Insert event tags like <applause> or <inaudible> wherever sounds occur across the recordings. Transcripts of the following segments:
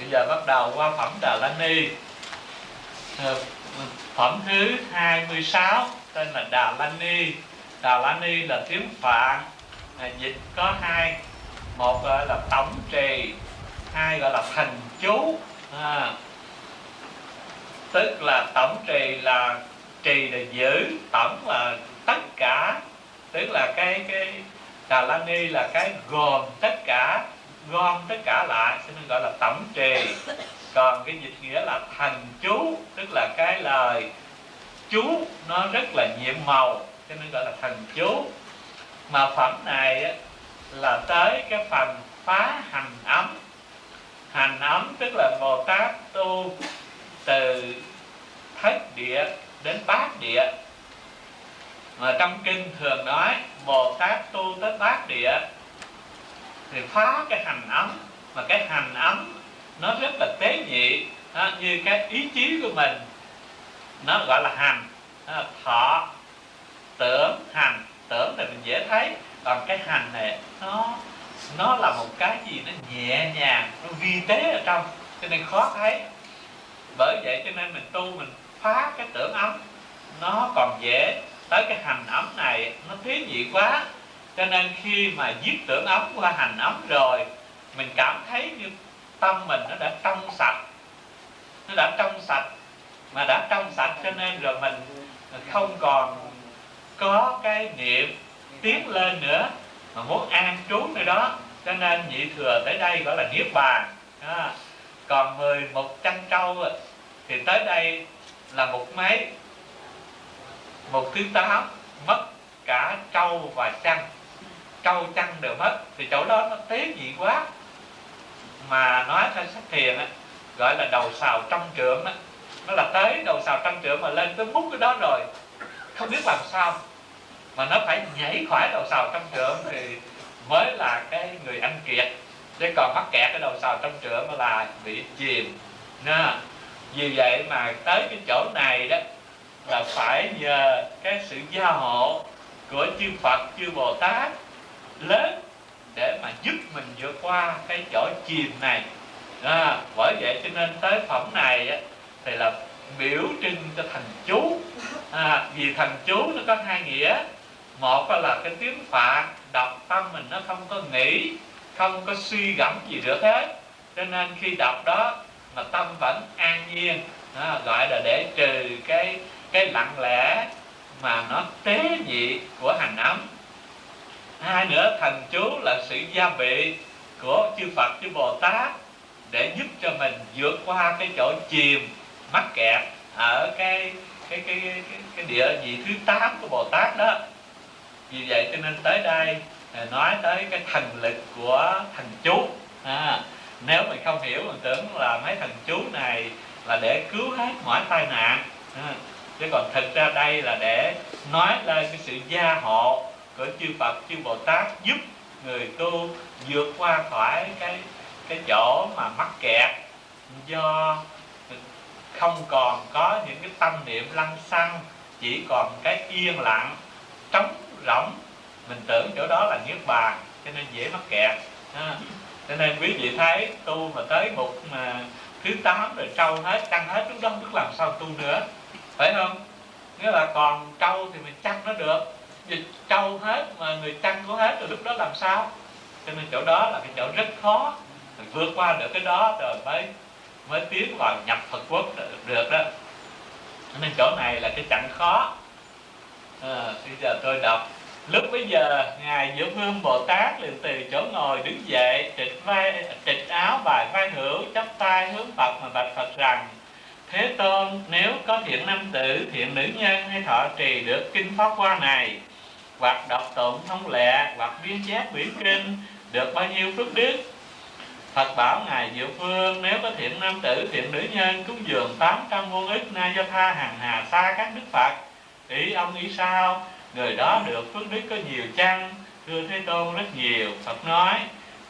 bây giờ bắt đầu qua phẩm Đà La Ni. Ờ, phẩm thứ 26 tên là Đà La Ni. Đà La Ni là tiếng Phạn. À, dịch có hai. Một gọi là tổng trì hai gọi là thành chú. À, tức là tổng trì là trì là giữ tổng là tất cả. Tức là cái cái Đà La Ni là cái gồm tất cả gom tất cả lại cho nên gọi là tổng trì. Còn cái dịch nghĩa là thành chú, tức là cái lời chú, nó rất là nhiệm màu, cho nên gọi là thành chú. Mà phẩm này là tới cái phần phá hành ấm. Hành ấm tức là bồ tát tu từ thất địa đến bát địa. Mà trong kinh thường nói, bồ tát tu tới bát địa thì phá cái hành ấm. Mà cái hành ấm nó rất là tế nhị ha, như cái ý chí của mình. Nó gọi là hành ha, thọ tưởng hành. Tưởng thì mình dễ thấy. Còn cái hành này nó nó là một cái gì nó nhẹ nhàng nó vi tế ở trong. Cho nên khó thấy. Bởi vậy cho nên mình tu mình phá cái tưởng ấm. Nó còn dễ. Tới cái hành ấm này nó tế nhị quá cho nên khi mà giết tưởng ấm qua hành ấm rồi mình cảm thấy như tâm mình nó đã trong sạch. Nó đã trong sạch. Mà đã trong sạch cho nên rồi mình không còn có cái niệm tiến lên nữa. Mà muốn an trú nơi đó cho nên nhị thừa tới đây gọi là niết bàn. À, còn mười một chăn trâu thì tới đây là một mấy một thứ tám mất cả trâu và chăn trâu chăn đều mất thì chỗ đó nó tế nhị quá. Mà nói theo sách thiền á, gọi là đầu sào trong trượng á. Nó là tới đầu sào trong trượng mà lên tới mút cái đó rồi. Không biết làm sao. Mà nó phải nhảy khỏi đầu sào trong trượng thì mới là cái người anh kiệt. Chứ còn mắc kẹt cái đầu sào trong trượng là bị chìm. Nha. Vì vậy mà tới cái chỗ này đó là phải nhờ cái sự gia hộ của chư Phật, chư Bồ Tát lớn để mà giúp mình vượt qua cái chỗ chìm này. À, bởi vậy cho nên tới phẩm này á, thì là biểu trưng cho thành chú. À, vì thành chú nó có hai nghĩa. Một là cái tiếng phạn đọc tâm mình nó không có nghĩ không có suy gẫm gì được hết. Cho nên khi đọc đó mà tâm vẫn an nhiên à, gọi là để trừ cái cái lặng lẽ mà nó tế nhị của hành ấm. Hai nữa thành chú là sự gia vị của chư Phật chư Bồ Tát để giúp cho mình vượt qua cái chỗ chìm mắc kẹt ở cái cái cái cái, cái, địa vị thứ 8 của Bồ Tát đó. Vì vậy cho nên tới đây à, nói tới cái thần lực của thần chú. À, nếu mình không hiểu mình tưởng là mấy thần chú này là để cứu hết mọi tai nạn. À, chứ còn thực ra đây là để nói lên cái sự gia hộ của chư Phật chư Bồ Tát giúp người tu vượt qua khỏi cái cái chỗ mà mắc kẹt do không còn có những cái tâm niệm lăng xăng, chỉ còn cái yên lặng, trống rỗng. Mình tưởng chỗ đó là niết bàn, cho nên dễ mắc kẹt cho nên quý vị thấy tu mà tới một mà thứ tám rồi trâu hết, căng hết, lúc đó không biết làm sao tu nữa, phải không? Nghĩa là còn trâu thì mình chăn nó được dịch trâu hết mà người chăn có hết rồi lúc đó làm sao? Cho nên chỗ đó là cái chỗ rất khó. Mình vượt qua được cái đó rồi mới mới tiến vào nhập Phật quốc được đó. Nên chỗ này là cái chặng khó. À, bây giờ tôi đọc. Lúc bây giờ ngài Diệu Phương Bồ Tát liền từ chỗ ngồi đứng dậy trịch vai trịch áo bài vai hữu chắp tay hướng Phật mà bạch Phật rằng Thế Tôn nếu có thiện nam tử, thiện nữ nhân hay thọ trì được kinh pháp hoa này hoặc đọc tụng thông lệ hoặc biên chép quyển kinh được bao nhiêu phước đức. Phật bảo Ngài Diệu Phương Nếu có thiện nam tử, thiện nữ nhân Cúng dường 800 muôn ức Na do tha hàng hà xa các đức Phật. Ý ông ý sao? Người đó được phước đức có nhiều chăng? Thưa Thế Tôn rất nhiều. Phật nói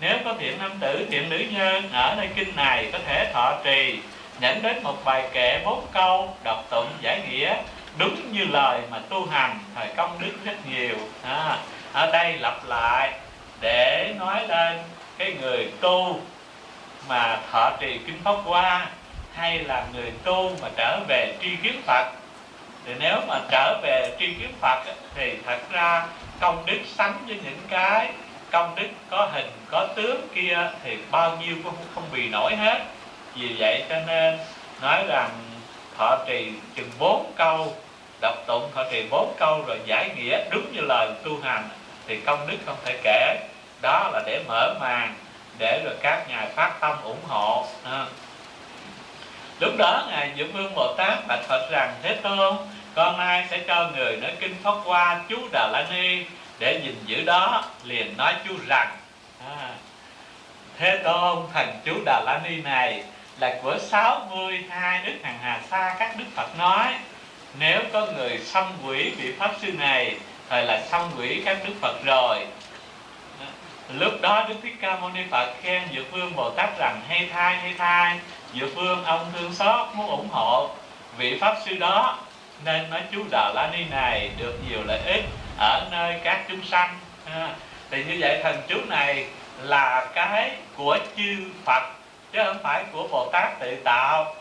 Nếu có thiện nam tử, thiện nữ nhân Ở nơi kinh này có thể thọ trì. Nhẫn đến một bài kệ bốn câu Đọc tụng giải nghĩa. Đúng như lời mà tu hành Thời công đức rất nhiều. À, Ở đây lặp lại Để nói lên cái người tu mà thọ trì kinh pháp qua hay là người tu mà trở về tri kiến phật. Thì nếu mà trở về tri kiến phật thì thật ra công đức sánh với những cái công đức có hình có tướng kia thì bao nhiêu cũng không bị nổi hết. Vì vậy cho nên nói rằng thọ trì chừng bốn câu đọc tụng họ trì bốn câu rồi giải nghĩa đúng như lời tu hành thì công đức không thể kể. Đó là để mở màn để rồi các ngài phát tâm ủng hộ. À. lúc đó ngài dũng vương bồ tát bạch phật rằng thế tôn con nay sẽ cho người nói kinh pháp qua chú đà la ni để gìn giữ đó liền nói chú rằng à, thế tôn thần chú đà la ni này là của 62 đức hàng hà sa các đức phật nói nếu có người xâm quỷ vị pháp sư này thời là xâm quỷ các đức phật rồi. Lúc đó đức thích ca mâu ni phật khen dược vương bồ tát rằng hay thai hay thai dược vương ông thương xót muốn ủng hộ vị pháp sư đó nên nói chú đà la ni này được nhiều lợi ích ở nơi các chúng sanh. À, thì như vậy thần chú này là cái của chư phật chứ không phải của bồ tát tự tạo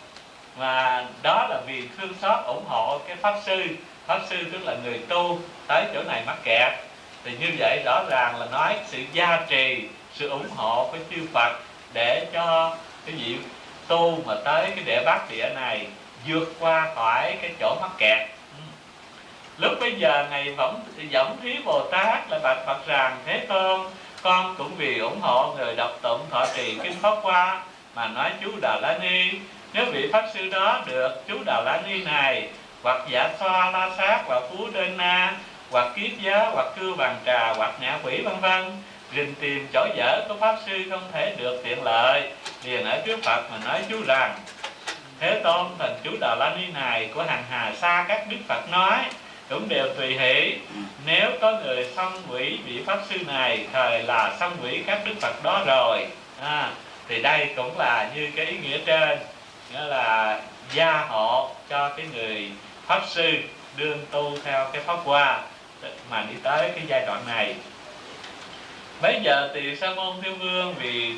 mà đó là vì thương xót ủng hộ cái pháp sư. Pháp sư tức là người tu tới chỗ này mắc kẹt. Thì như vậy rõ ràng là nói sự gia trì, sự ủng hộ của chư Phật để cho cái vị tu mà tới cái địa bát địa này vượt qua khỏi cái chỗ mắc kẹt. Lúc bây giờ ngày vẫn dẫn thí bồ tát là bạch phật rằng, thế tôn, con cũng vì ủng hộ người đọc tụng thọ trì kinh pháp hoa mà nói chú đà la ni nếu vị pháp sư đó được chú đà la ni này hoặc giả xoa la sát hoặc phú đơn na hoặc kiết giá hoặc Cư bàn trà hoặc ngã quỷ vân vân rình tìm chỗ dở của pháp sư không thể được tiện lợi liền ở trước phật mà nói chú rằng thế tôn thành chú đà la ni này của hàng hà sa các đức phật nói cũng đều tùy hỷ nếu có người xong quỷ vị pháp sư này thời là xong quỷ các đức phật đó rồi. À, thì đây cũng là như cái ý nghĩa trên nghĩa là gia hộ cho cái người pháp sư đương tu theo cái pháp hoa mà đi tới cái giai đoạn này. Bây giờ thì sa môn thiên vương vì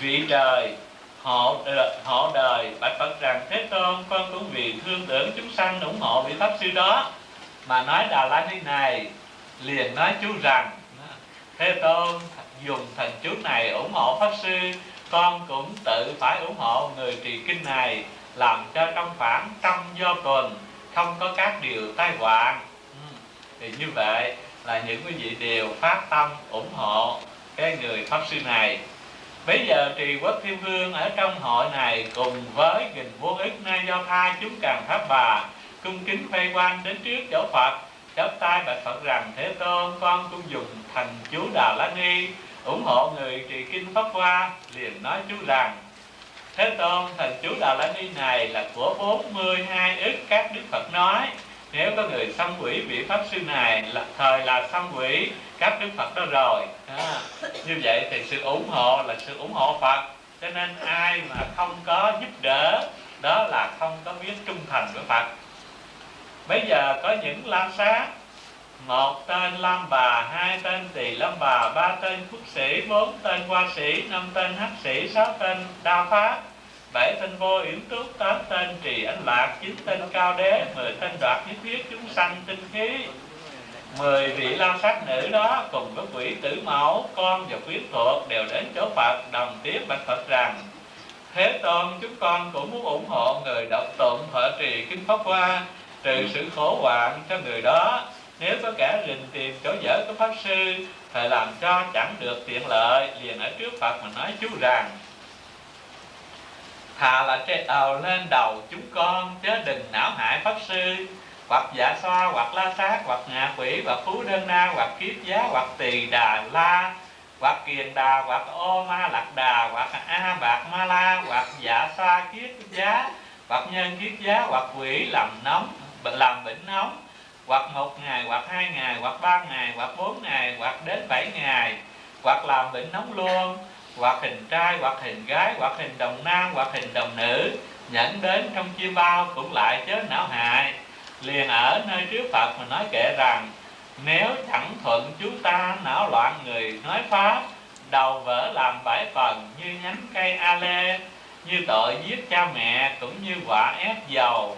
vị trời họ ờ, họ đời bạch phật rằng, thế tôn con cũng vì thương tưởng chúng sanh ủng hộ vị pháp sư đó mà nói đà la ni này, liền nói chú rằng, thế tôn dùng thần chú này ủng hộ pháp sư con cũng tự phải ủng hộ người trì kinh này, làm cho trong khoảng trăm do tuần không có các điều tai họa. Ừ, thì như vậy là những quý vị đều phát tâm ủng hộ cái người pháp sư này. Bây giờ trì quốc thiên vương ở trong hội này cùng với nghìn vô ích nay do tha chúng càng pháp bà, cung kính vây quanh đến trước chỗ phật. Chắp tay bạch phật rằng, thế tôn, con cũng dùng thành chú đà la ni ủng hộ người trì kinh pháp hoa liền nói chú rằng thế tôn thần chú đà la ni này là của 42 ức các đức phật nói. Nếu có người xâm quỷ vị pháp sư này là thời là xâm quỷ các đức phật đó rồi. À, như vậy thì sự ủng hộ là sự ủng hộ phật. Cho nên ai mà không có giúp đỡ đó là không có biết trung thành với phật. Bây giờ có những la sát một tên lam bà, hai tên tỳ lam bà, ba tên phúc sĩ, bốn tên hoa sĩ, năm tên hắc sĩ, sáu tên đa pháp bảy tên vô yểm túc tám tên trì anh lạc, chín tên cao đế, mười tên đoạt nhất thiết, chúng sanh tinh khí. Mười vị lao sát nữ đó cùng với quỷ tử mẫu, con và quyến thuộc đều đến chỗ phật, đồng tiếp bạch phật rằng, thế tôn, chúng con cũng muốn ủng hộ người đọc tụng thọ trì kinh pháp hoa, trừ sự khổ hoạn cho người đó nếu có kẻ rình tìm chỗ dở của pháp sư thời làm cho chẳng được tiện lợi, liền ở trước phật mà nói chú rằng, thà là trên đầu lên đầu chúng con, chớ đừng não hại pháp sư. Hoặc dạ xoa hoặc la sát, hoặc ngạ quỷ, hoặc phú đơn na, hoặc kiết giá, hoặc tỳ đà la, hoặc kiền đà, hoặc ô ma lạc đà, hoặc a bạc ma la, hoặc dạ xoa kiết giá, hoặc nhân kiết giá, hoặc quỷ làm nóng, làm bệnh nóng hoặc một ngày, hoặc hai ngày, hoặc ba ngày, hoặc bốn ngày, hoặc đến bảy ngày, hoặc làm bệnh nóng luôn, hoặc hình trai, hoặc hình gái, hoặc hình đồng nam, hoặc hình đồng nữ nhận đến trong chia bao cũng lại chớ não hại. Liền ở nơi trước phật mà nói kệ rằng, nếu chẳng thuận chú ta não loạn người nói pháp, đầu vỡ làm bảy phần như nhánh cây a lê, như tội giết cha mẹ cũng như quả ép dầu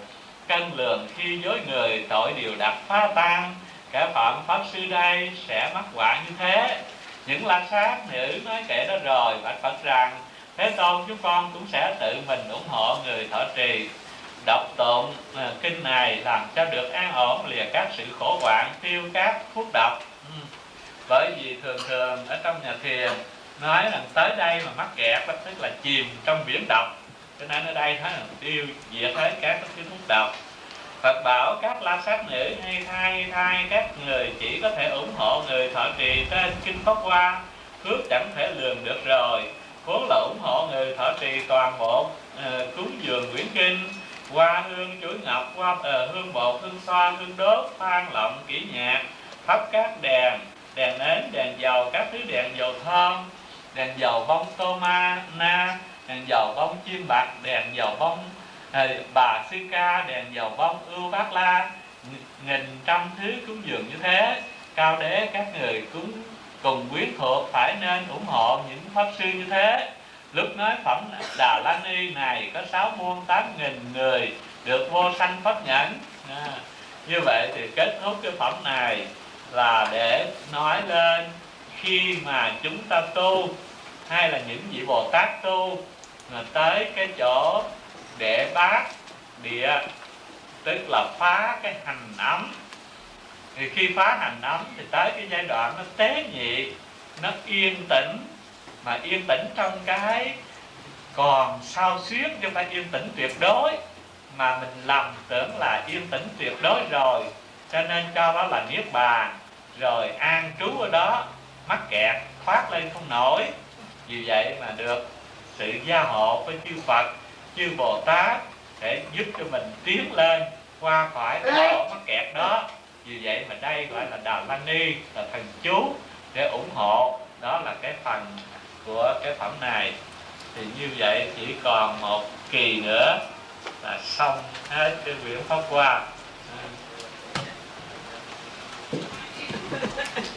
cân lường khi dối người tội điều đặt phá tan, kẻ phạm pháp sư đây sẽ mắc quả như thế. Những la sát nữ nói kể đó rồi, bạch phật rằng, thế tôn, chúng con cũng sẽ tự mình ủng hộ người thọ trì. Đọc tụng ờ, kinh này làm cho được an ổn lìa các sự khổ hoạn, tiêu các thuốc độc. Ừ. Bởi vì thường thường ở trong nhà thiền, nói rằng tới đây mà mắc kẹt, tức là chìm trong biển độc. Cho nên ở đây thấy là tiêu diệt hết các cái thuốc độc. Phật bảo các la sát nữ hay thai thai các người chỉ có thể ủng hộ người thọ trì trên kinh pháp hoa. Phước chẳng thể lường được rồi. Vốn là ủng hộ người thọ trì toàn bộ uh, cúng dường quyển kinh. Hoa hương chuỗi ngọc hoa uh, hương bột hương xoa hương đốt phan lọng kỹ nhạc thắp các đèn đèn nến đèn dầu các thứ đèn dầu thơm đèn dầu bông tô ma na dầu bông chim bạc đèn dầu bông à, bà sư ca đèn dầu bông ưu bát la. Nghìn trăm thứ cúng dường như thế. Cao đế các người cúng cùng quyến thuộc phải nên ủng hộ những pháp sư như thế. Lúc nói phẩm đà la ni này có sáu muôn tám nghìn người được vô sanh pháp nhẫn à, như vậy thì kết thúc cái phẩm này là để nói lên khi mà chúng ta tu hay là những vị bồ tát tu là tới cái chỗ để bát địa, tức là phá cái hành ấm. Thì khi phá hành ấm thì tới cái giai đoạn nó tế nhị, nó yên tĩnh. Mà yên tĩnh trong cái, còn sao xuyết chứ phải yên tĩnh tuyệt đối, mà mình lầm tưởng là yên tĩnh tuyệt đối rồi. Cho nên cho đó là niết bàn, rồi an trú ở đó, mắc kẹt thoát lên không nổi. Vì vậy mà được sự gia hộ với chư Phật chư Bồ Tát để giúp cho mình tiến lên qua khỏi cái chỗ mắc kẹt đó. Vì vậy mà đây gọi là Đà La Ni là thần chú để ủng hộ. Đó là cái phần của cái phẩm này. Thì như vậy chỉ còn một kỳ nữa là xong hết cái quyển pháp hoa <laughs>